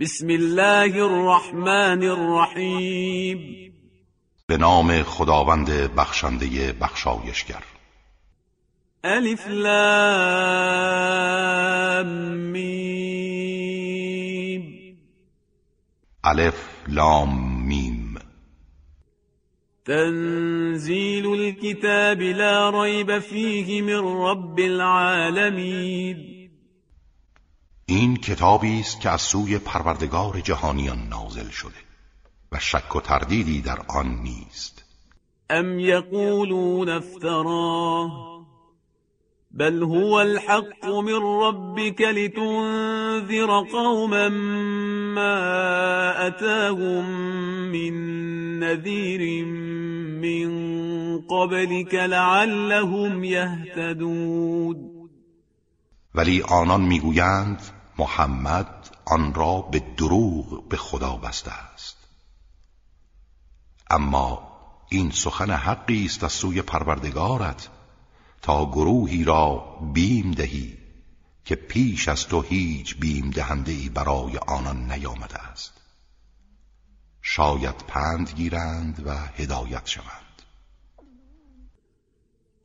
بسم الله الرحمن الرحیم به نام خداوند بخشنده بخشایشگر. الف لام میم الف لام میم تنزیل الكتاب لا ریب فیه من رب العالمین این کتابی است که از سوی پروردگار جهانیان نازل شده و شک و تردیدی در آن نیست. ام یقولون افتراه بل هو الحق من ربك لتنذر قوما ما أتاهم من نذير من قبلك لعلهم يهتدون ولی آنان می‌گویند محمد آن را به دروغ به خدا بسته است. اما این سخن حقی است از سوی پروردگارت تا گروهی را بیم دهی که پیش از تو هیچ بیم دهنده ای برای آنان نیامده است. شاید پند گیرند و هدایت شوند.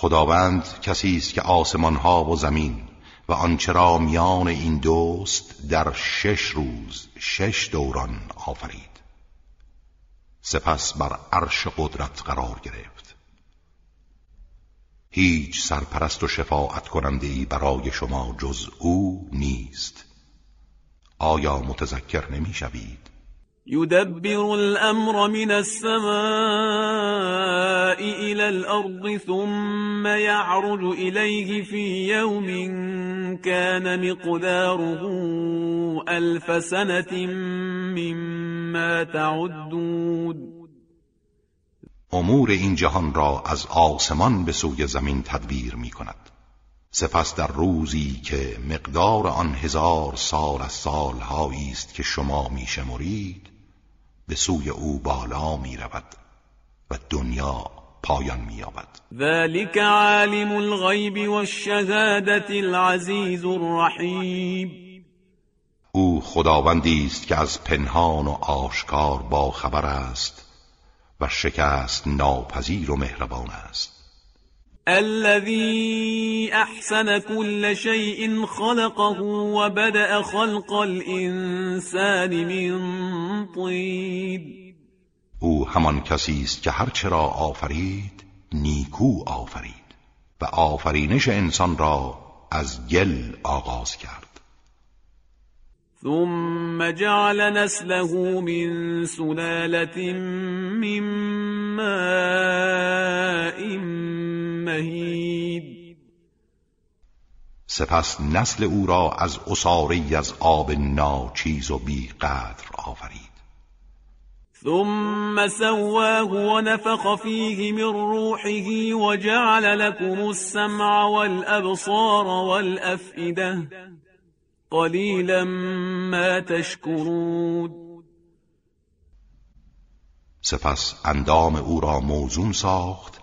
خداوند کسی است که آسمان ها و زمین و آنچه را میان این دوست در شش روز شش دوران آفرید. سپس بر عرش قدرت قرار گرفت. هیچ سرپرست و شفاعت کننده ای برای شما جز او نیست. آیا متذکر نمی شوید؟ يدبر الأمر من السماء إلى الأرض ثم يعرج إليه في يوم كان مقداره ألف سنة مما تعدون. امور این جهان را از آسمان به سوی زمین تدبیر می کند سپس در روزی که مقدار آن هزار سال از سالهایی است که شما می شمرید به سوی او بالا می رود و دنیا پایان می یابد. ذلك عالم الغیب والشهادة العزیز الرحیم. او خداوندی است که از پنهان و آشکار با خبر است و شکست ناپذیر و مهربان است. الذي احسن كل شيء خلقه وبدأ خلق الانسان من طين. او همان کسی است که هر چرا آفرید نیکو آفرید و آفرینش انسان را از گل آغاز کرد. ثم جعل نسله من سلالة من ماء. مهید سپس نسل او را از اصاری از آب ناچیز و بی قدر آفرید ثم سواه ونفخ فيه من روحه وجعل لكم السمع والأبصار والأفئدة قلیلا ما تشکرون. سپس اندام او را موزون ساخت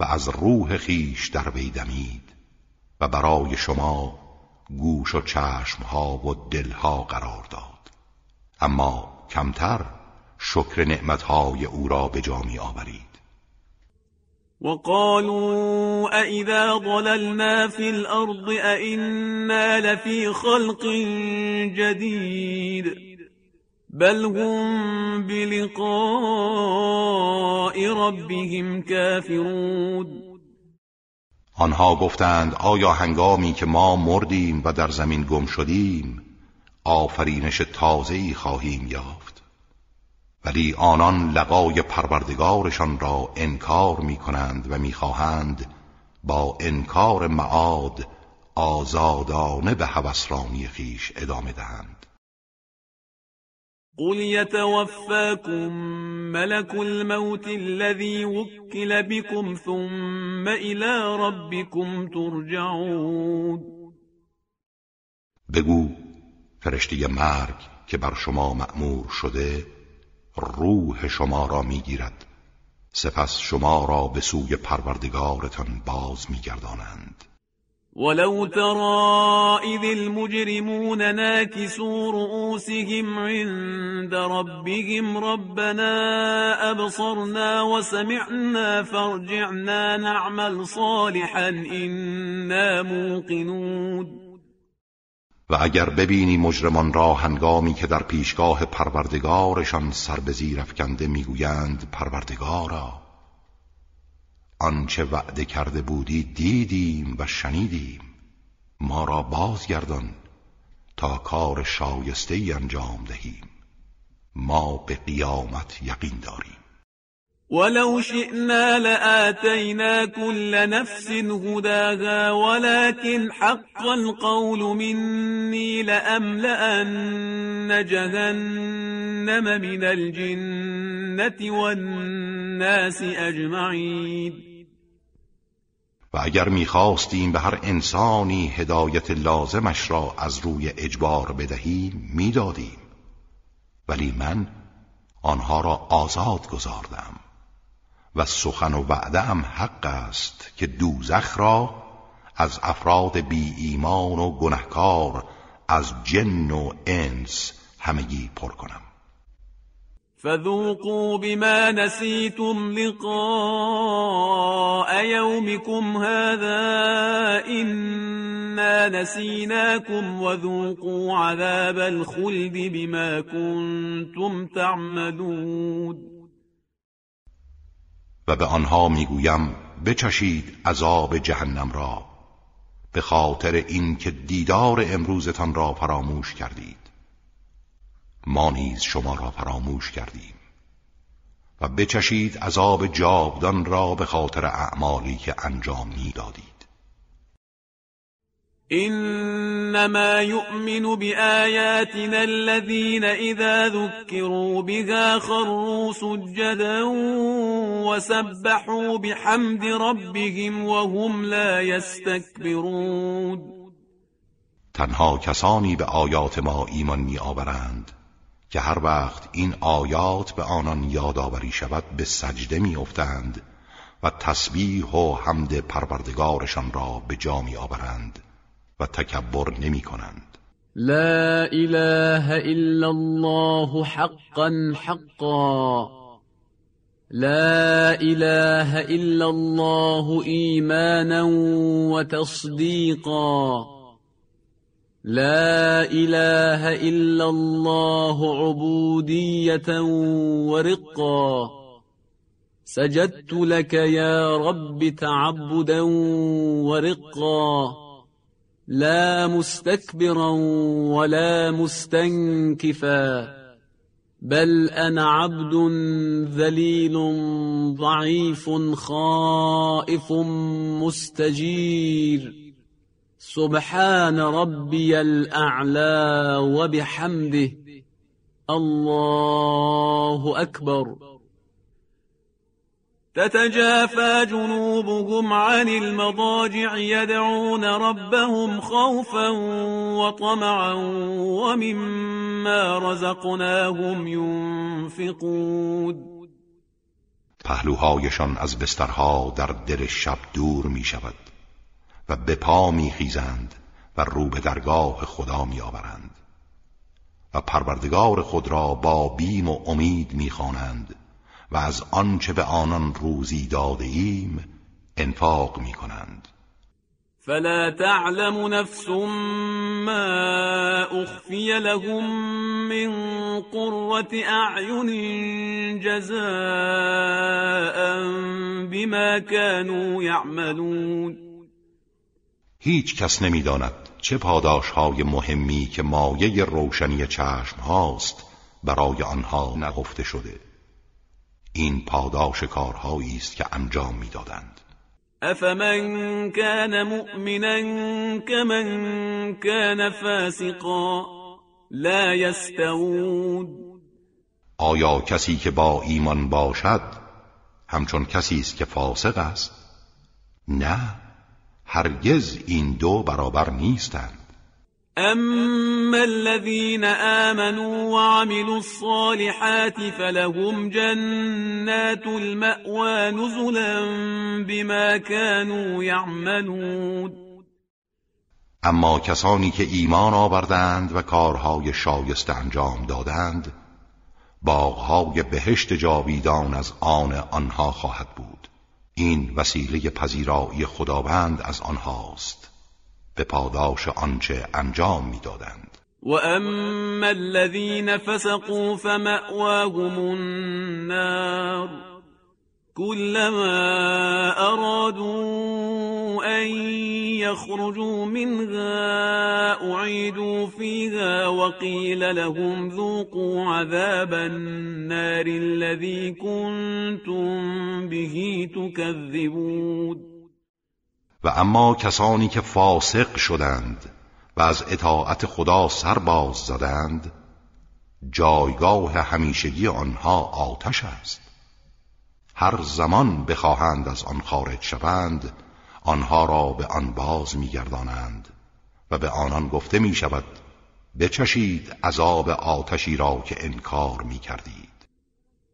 و از روح خیش در وی دمید و برای شما گوش و چشمها و دلها قرار داد. اما کمتر شکر نعمتهای او را به جا می آورید. وقالوا أئذا ضللنا في الأرض أئنا لفي خلق جديد. بل هم بلقاء ربهم كافرون آنها گفتند آیا هنگامی که ما مردیم و در زمین گم شدیم آفرینش تازه‌ای خواهیم یافت؟ ولی آنان لقای پروردگارشان را انکار می کنند و می‌خواهند با انکار معاد آزادانه به هوسرانی خیش ادامه دهند. قل يتوفاكم ملك الموت الذي وكل بكم ثم إلى ربكم ترجعون بگو فرشته مرگ که بر شما مأمور شده روح شما را می‌گیرد. سپس شما را به سوی پروردگارتان باز میگردانند. ولو ترى إذ المجرمون ناكسوا رؤوسهم عند ربهم ربنا أبصرنا وسمعنا فارجعنا نعمل صالحا إنا موقنون و اگر ببینی مجرمان را هنگامی که در پیشگاه پروردگارشان سر به زیر افکنده می‌گویند پروردگارا آنچه وعده کرده بودی دیدیم و شنیدیم. ما را بازگردان تا کار شایسته ای انجام دهیم. ما به قیامت یقین داریم. ولو شئنا لآتينا كل نفس هداها ولكن حق القول مني لأملأن جهنم من الجنة والناس أجمعين و اگر می‌خواستیم به هر انسانی هدایت لازمش را از روی اجبار بدهیم می‌دادیم. ولی من آنها را آزاد گذاردم و سخن و وعده هم حق است که دوزخ را از افراد بی ایمان و گنهکار از جن و انس همگی پر کنم. فذوقوا بما نسيتم لقاء يومكم هذا إنا نسيناكم وذوقوا عذاب الخلد بما كنتم تعملون. و به آنها می‌گویم بچشید عذاب جهنم را به خاطر اینکه دیدار امروزتان را فراموش کردید. ما نیز شما را فراموش کردیم. و بچشید عذاب جاودان را به خاطر اعمالی که انجام می‌دادید. إنما يؤمن بآياتنا الذين إذا ذكروا بها خروا سجدا وسبحوا بحمد ربهم وهم لا يستكبرون. تنها کسانی به آیات ما ایمان می آورند که هر وقت این آیات به آنان یادآوری شود به سجده می افتند و تسبیح و حمد پروردگارشان را به جا می آورند و تکبر نمی کنند لا اله الا الله حقا حقا. لا اله الا الله ایمانا وتصديقا لا إله إلا الله عبودية ورقا. سجدت لك يا رب تعبدا ورقا. لا مستكبرا ولا مستنكفا. بل أنا عبد ذليل ضعيف خائف مستجير. سبحان ربي الأعلى وبحمده. الله أكبر. تتجافى جنوبهم عن المضاجع يدعون ربهم خوفا وطمعا ومما رزقناهم ينفقون. پهلوهایشان از بسترها در دل شب دور می شود و به پا می خیزند و رو به درگاه خدا می آورند و پروردگار خود را با بیم و امید می خوانند و از آنچه به آنان روزی داده ایم انفاق می کنند فلا تعلم نفس ما اخفی لهم من قرة اعین جزاء بما كانوا یعملون هیچ کس نمی‌داند چه پاداش های مهمی که مایه روشنی چشم هاست برای آنها نهفته شده. این پاداش کارهایی است که انجام می‌دادند. افمن كان مؤمنا كمن كان فاسقا لا يستوون آیا کسی که با ایمان باشد همچون کسی است که فاسق است؟ نه. هرگز این دو برابر نیستند. اما الذين آمنوا وعملوا الصالحات فلهم جنات المأوى نزلا بما كانوا يعملون. اما کسانی که ایمان آوردند و کارهای شایسته انجام دادند باغهای بهشت جاویدان از آن آنها خواهد بود. این وسیله پذیرایی خداوند از آنهاست. به پاداش آنچه انجام می‌دادند. و اما الذين فسقوا فمأواهم النار كلما أرادوا أن يخرجوا منها أعيدوا فيها وقيل لهم ذوقوا عذاب النار الذي كنتم به تكذبون. و اما کسانی که فاسق شدند و از اطاعت خدا سر باز زدند جایگاه همیشگی آنها آتش است. هر زمان بخواهند از آن خارج شوند آنها را به آن باز میگردانند و به آنان گفته می شود بچشید عذاب آتشی را که انکار می کردید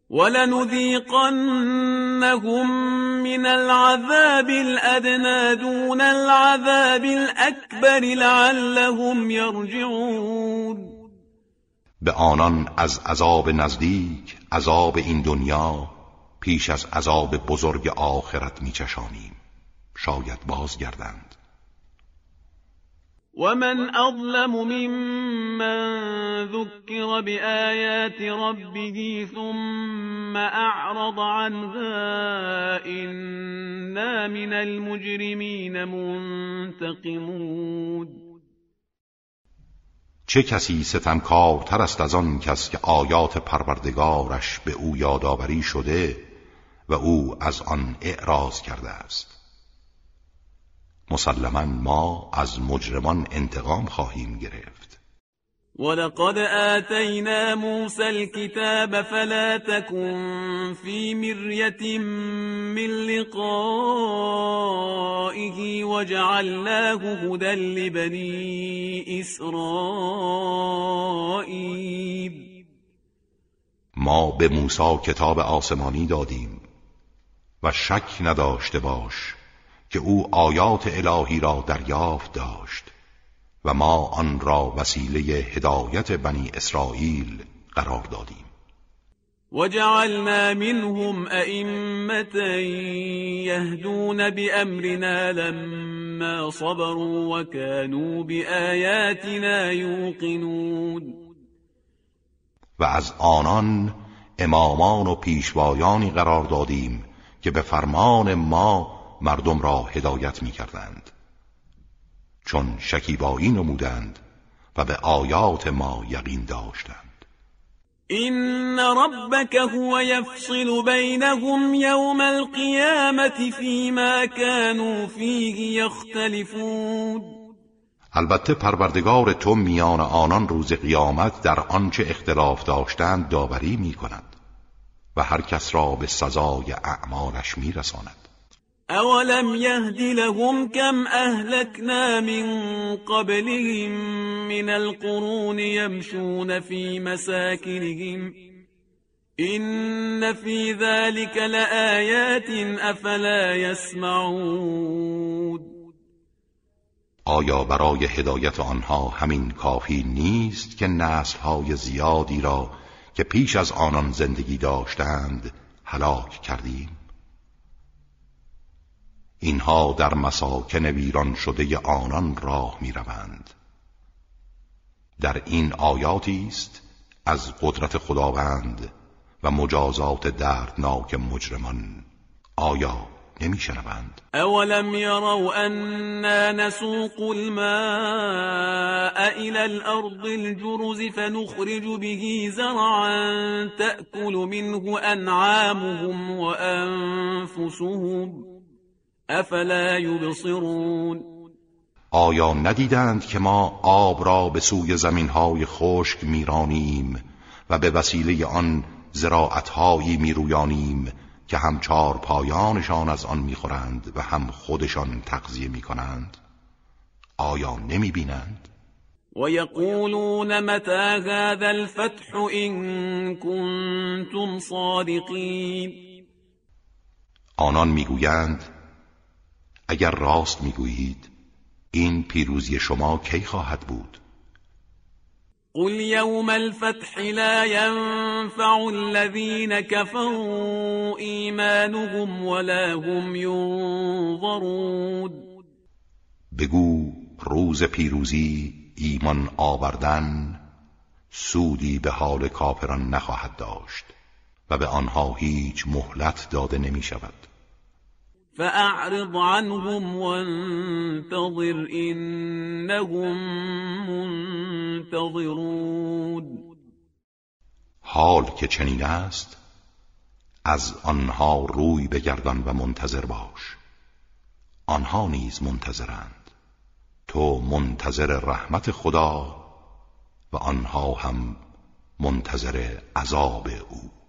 ولنذيقنهم من العذاب الأدنى دون العذاب الأكبر لعلهم يرجعون به آنان از عذاب نزدیک عذاب این دنیا پیش از عذاب بزرگ آخرت میچشانیم. شاید بازگردند. ومن أظلم ممن ذكر بآيات ربه ثم أعرض عنها إنا من المجرمين منتقمون. چه کسی ستمکارتر است از آن کس که آیات پروردگارش به او یادآوری شده و او از آن اعراض کرده است؟ مسلما ما از مجرمان انتقام خواهیم گرفت. ولقد آتینا موسى الكتاب فلا تكن في مرية من لقائه وجعلناه هدى لبني إسرائيل ما به موسی کتاب آسمانی دادیم و شک نداشته باش که او آیات الهی را دریافت داشت و ما آن را وسیله هدایت بنی اسرائیل قرار دادیم. وجعلنا منهم أئمة يهدون بأمرنا لما صبروا وكانوا بآياتنا يوقنون. و از آنان امامان و پیشوایانی قرار دادیم که به فرمان ما مردم را هدایت می کردند چون شکیبایی نمودند و به آیات ما یقین داشتند. این ربک هو یفصل بینهم یوم القیامت فیما كانوا فیه یختلفون البته پروردگار تو میان آنان روز قیامت در آنچه اختلاف داشتند داوری می کند و هر کس را به سزای اعمالش می رساند أولم يهد لهم كم أهلكنا من قبلهم من القرون يمشون في مساكنهم إن في ذلك لآيات أفلا يسمعون آیا برای هدایت آنها همین کافی نیست که نسلهای زیادی را که پیش از آنان زندگی داشتند هلاک کردیم؟ اینها در مساکن ویران شده آنان راه می روند. در این آیاتی است از قدرت خداوند و مجازات دردناک مجرمان آیا نمی شنوند اولم یروا انا نسوق الماء الى الارض الجرز فنخرج به زرعا تأكل منه انعامهم وانفسهم افلا یبصرون؟ آیا ندیدند که ما آب را به سوی زمینهای خشک میرانیم و به وسیله آن زراعتهایی میرویانیم که هم چار پایانشان از آن می‌خورند و هم خودشان تغذیه می‌کنند؟ آیا نمی‌بینند؟ ويقولون متى هذا الفتح إن كنتم صادقین؟ آنان می‌گویند اگر راست می‌گویید این پیروزی شما کی خواهد بود؟ قل يوم الفتح لا ينفع الذين كفروا إيمانهم ولا هم ينظرون بگو روز پیروزی ایمان آوردن سودی به حال کافران نخواهد داشت و به آنها هیچ مهلت داده نمی شود فأعرض عنهم وانتظر إنهم منتظرون. حال که چنین است از آنها روی بگردان و منتظر باش. آنها نیز منتظرند. تو منتظر رحمت خدا و آنها هم منتظر عذاب او.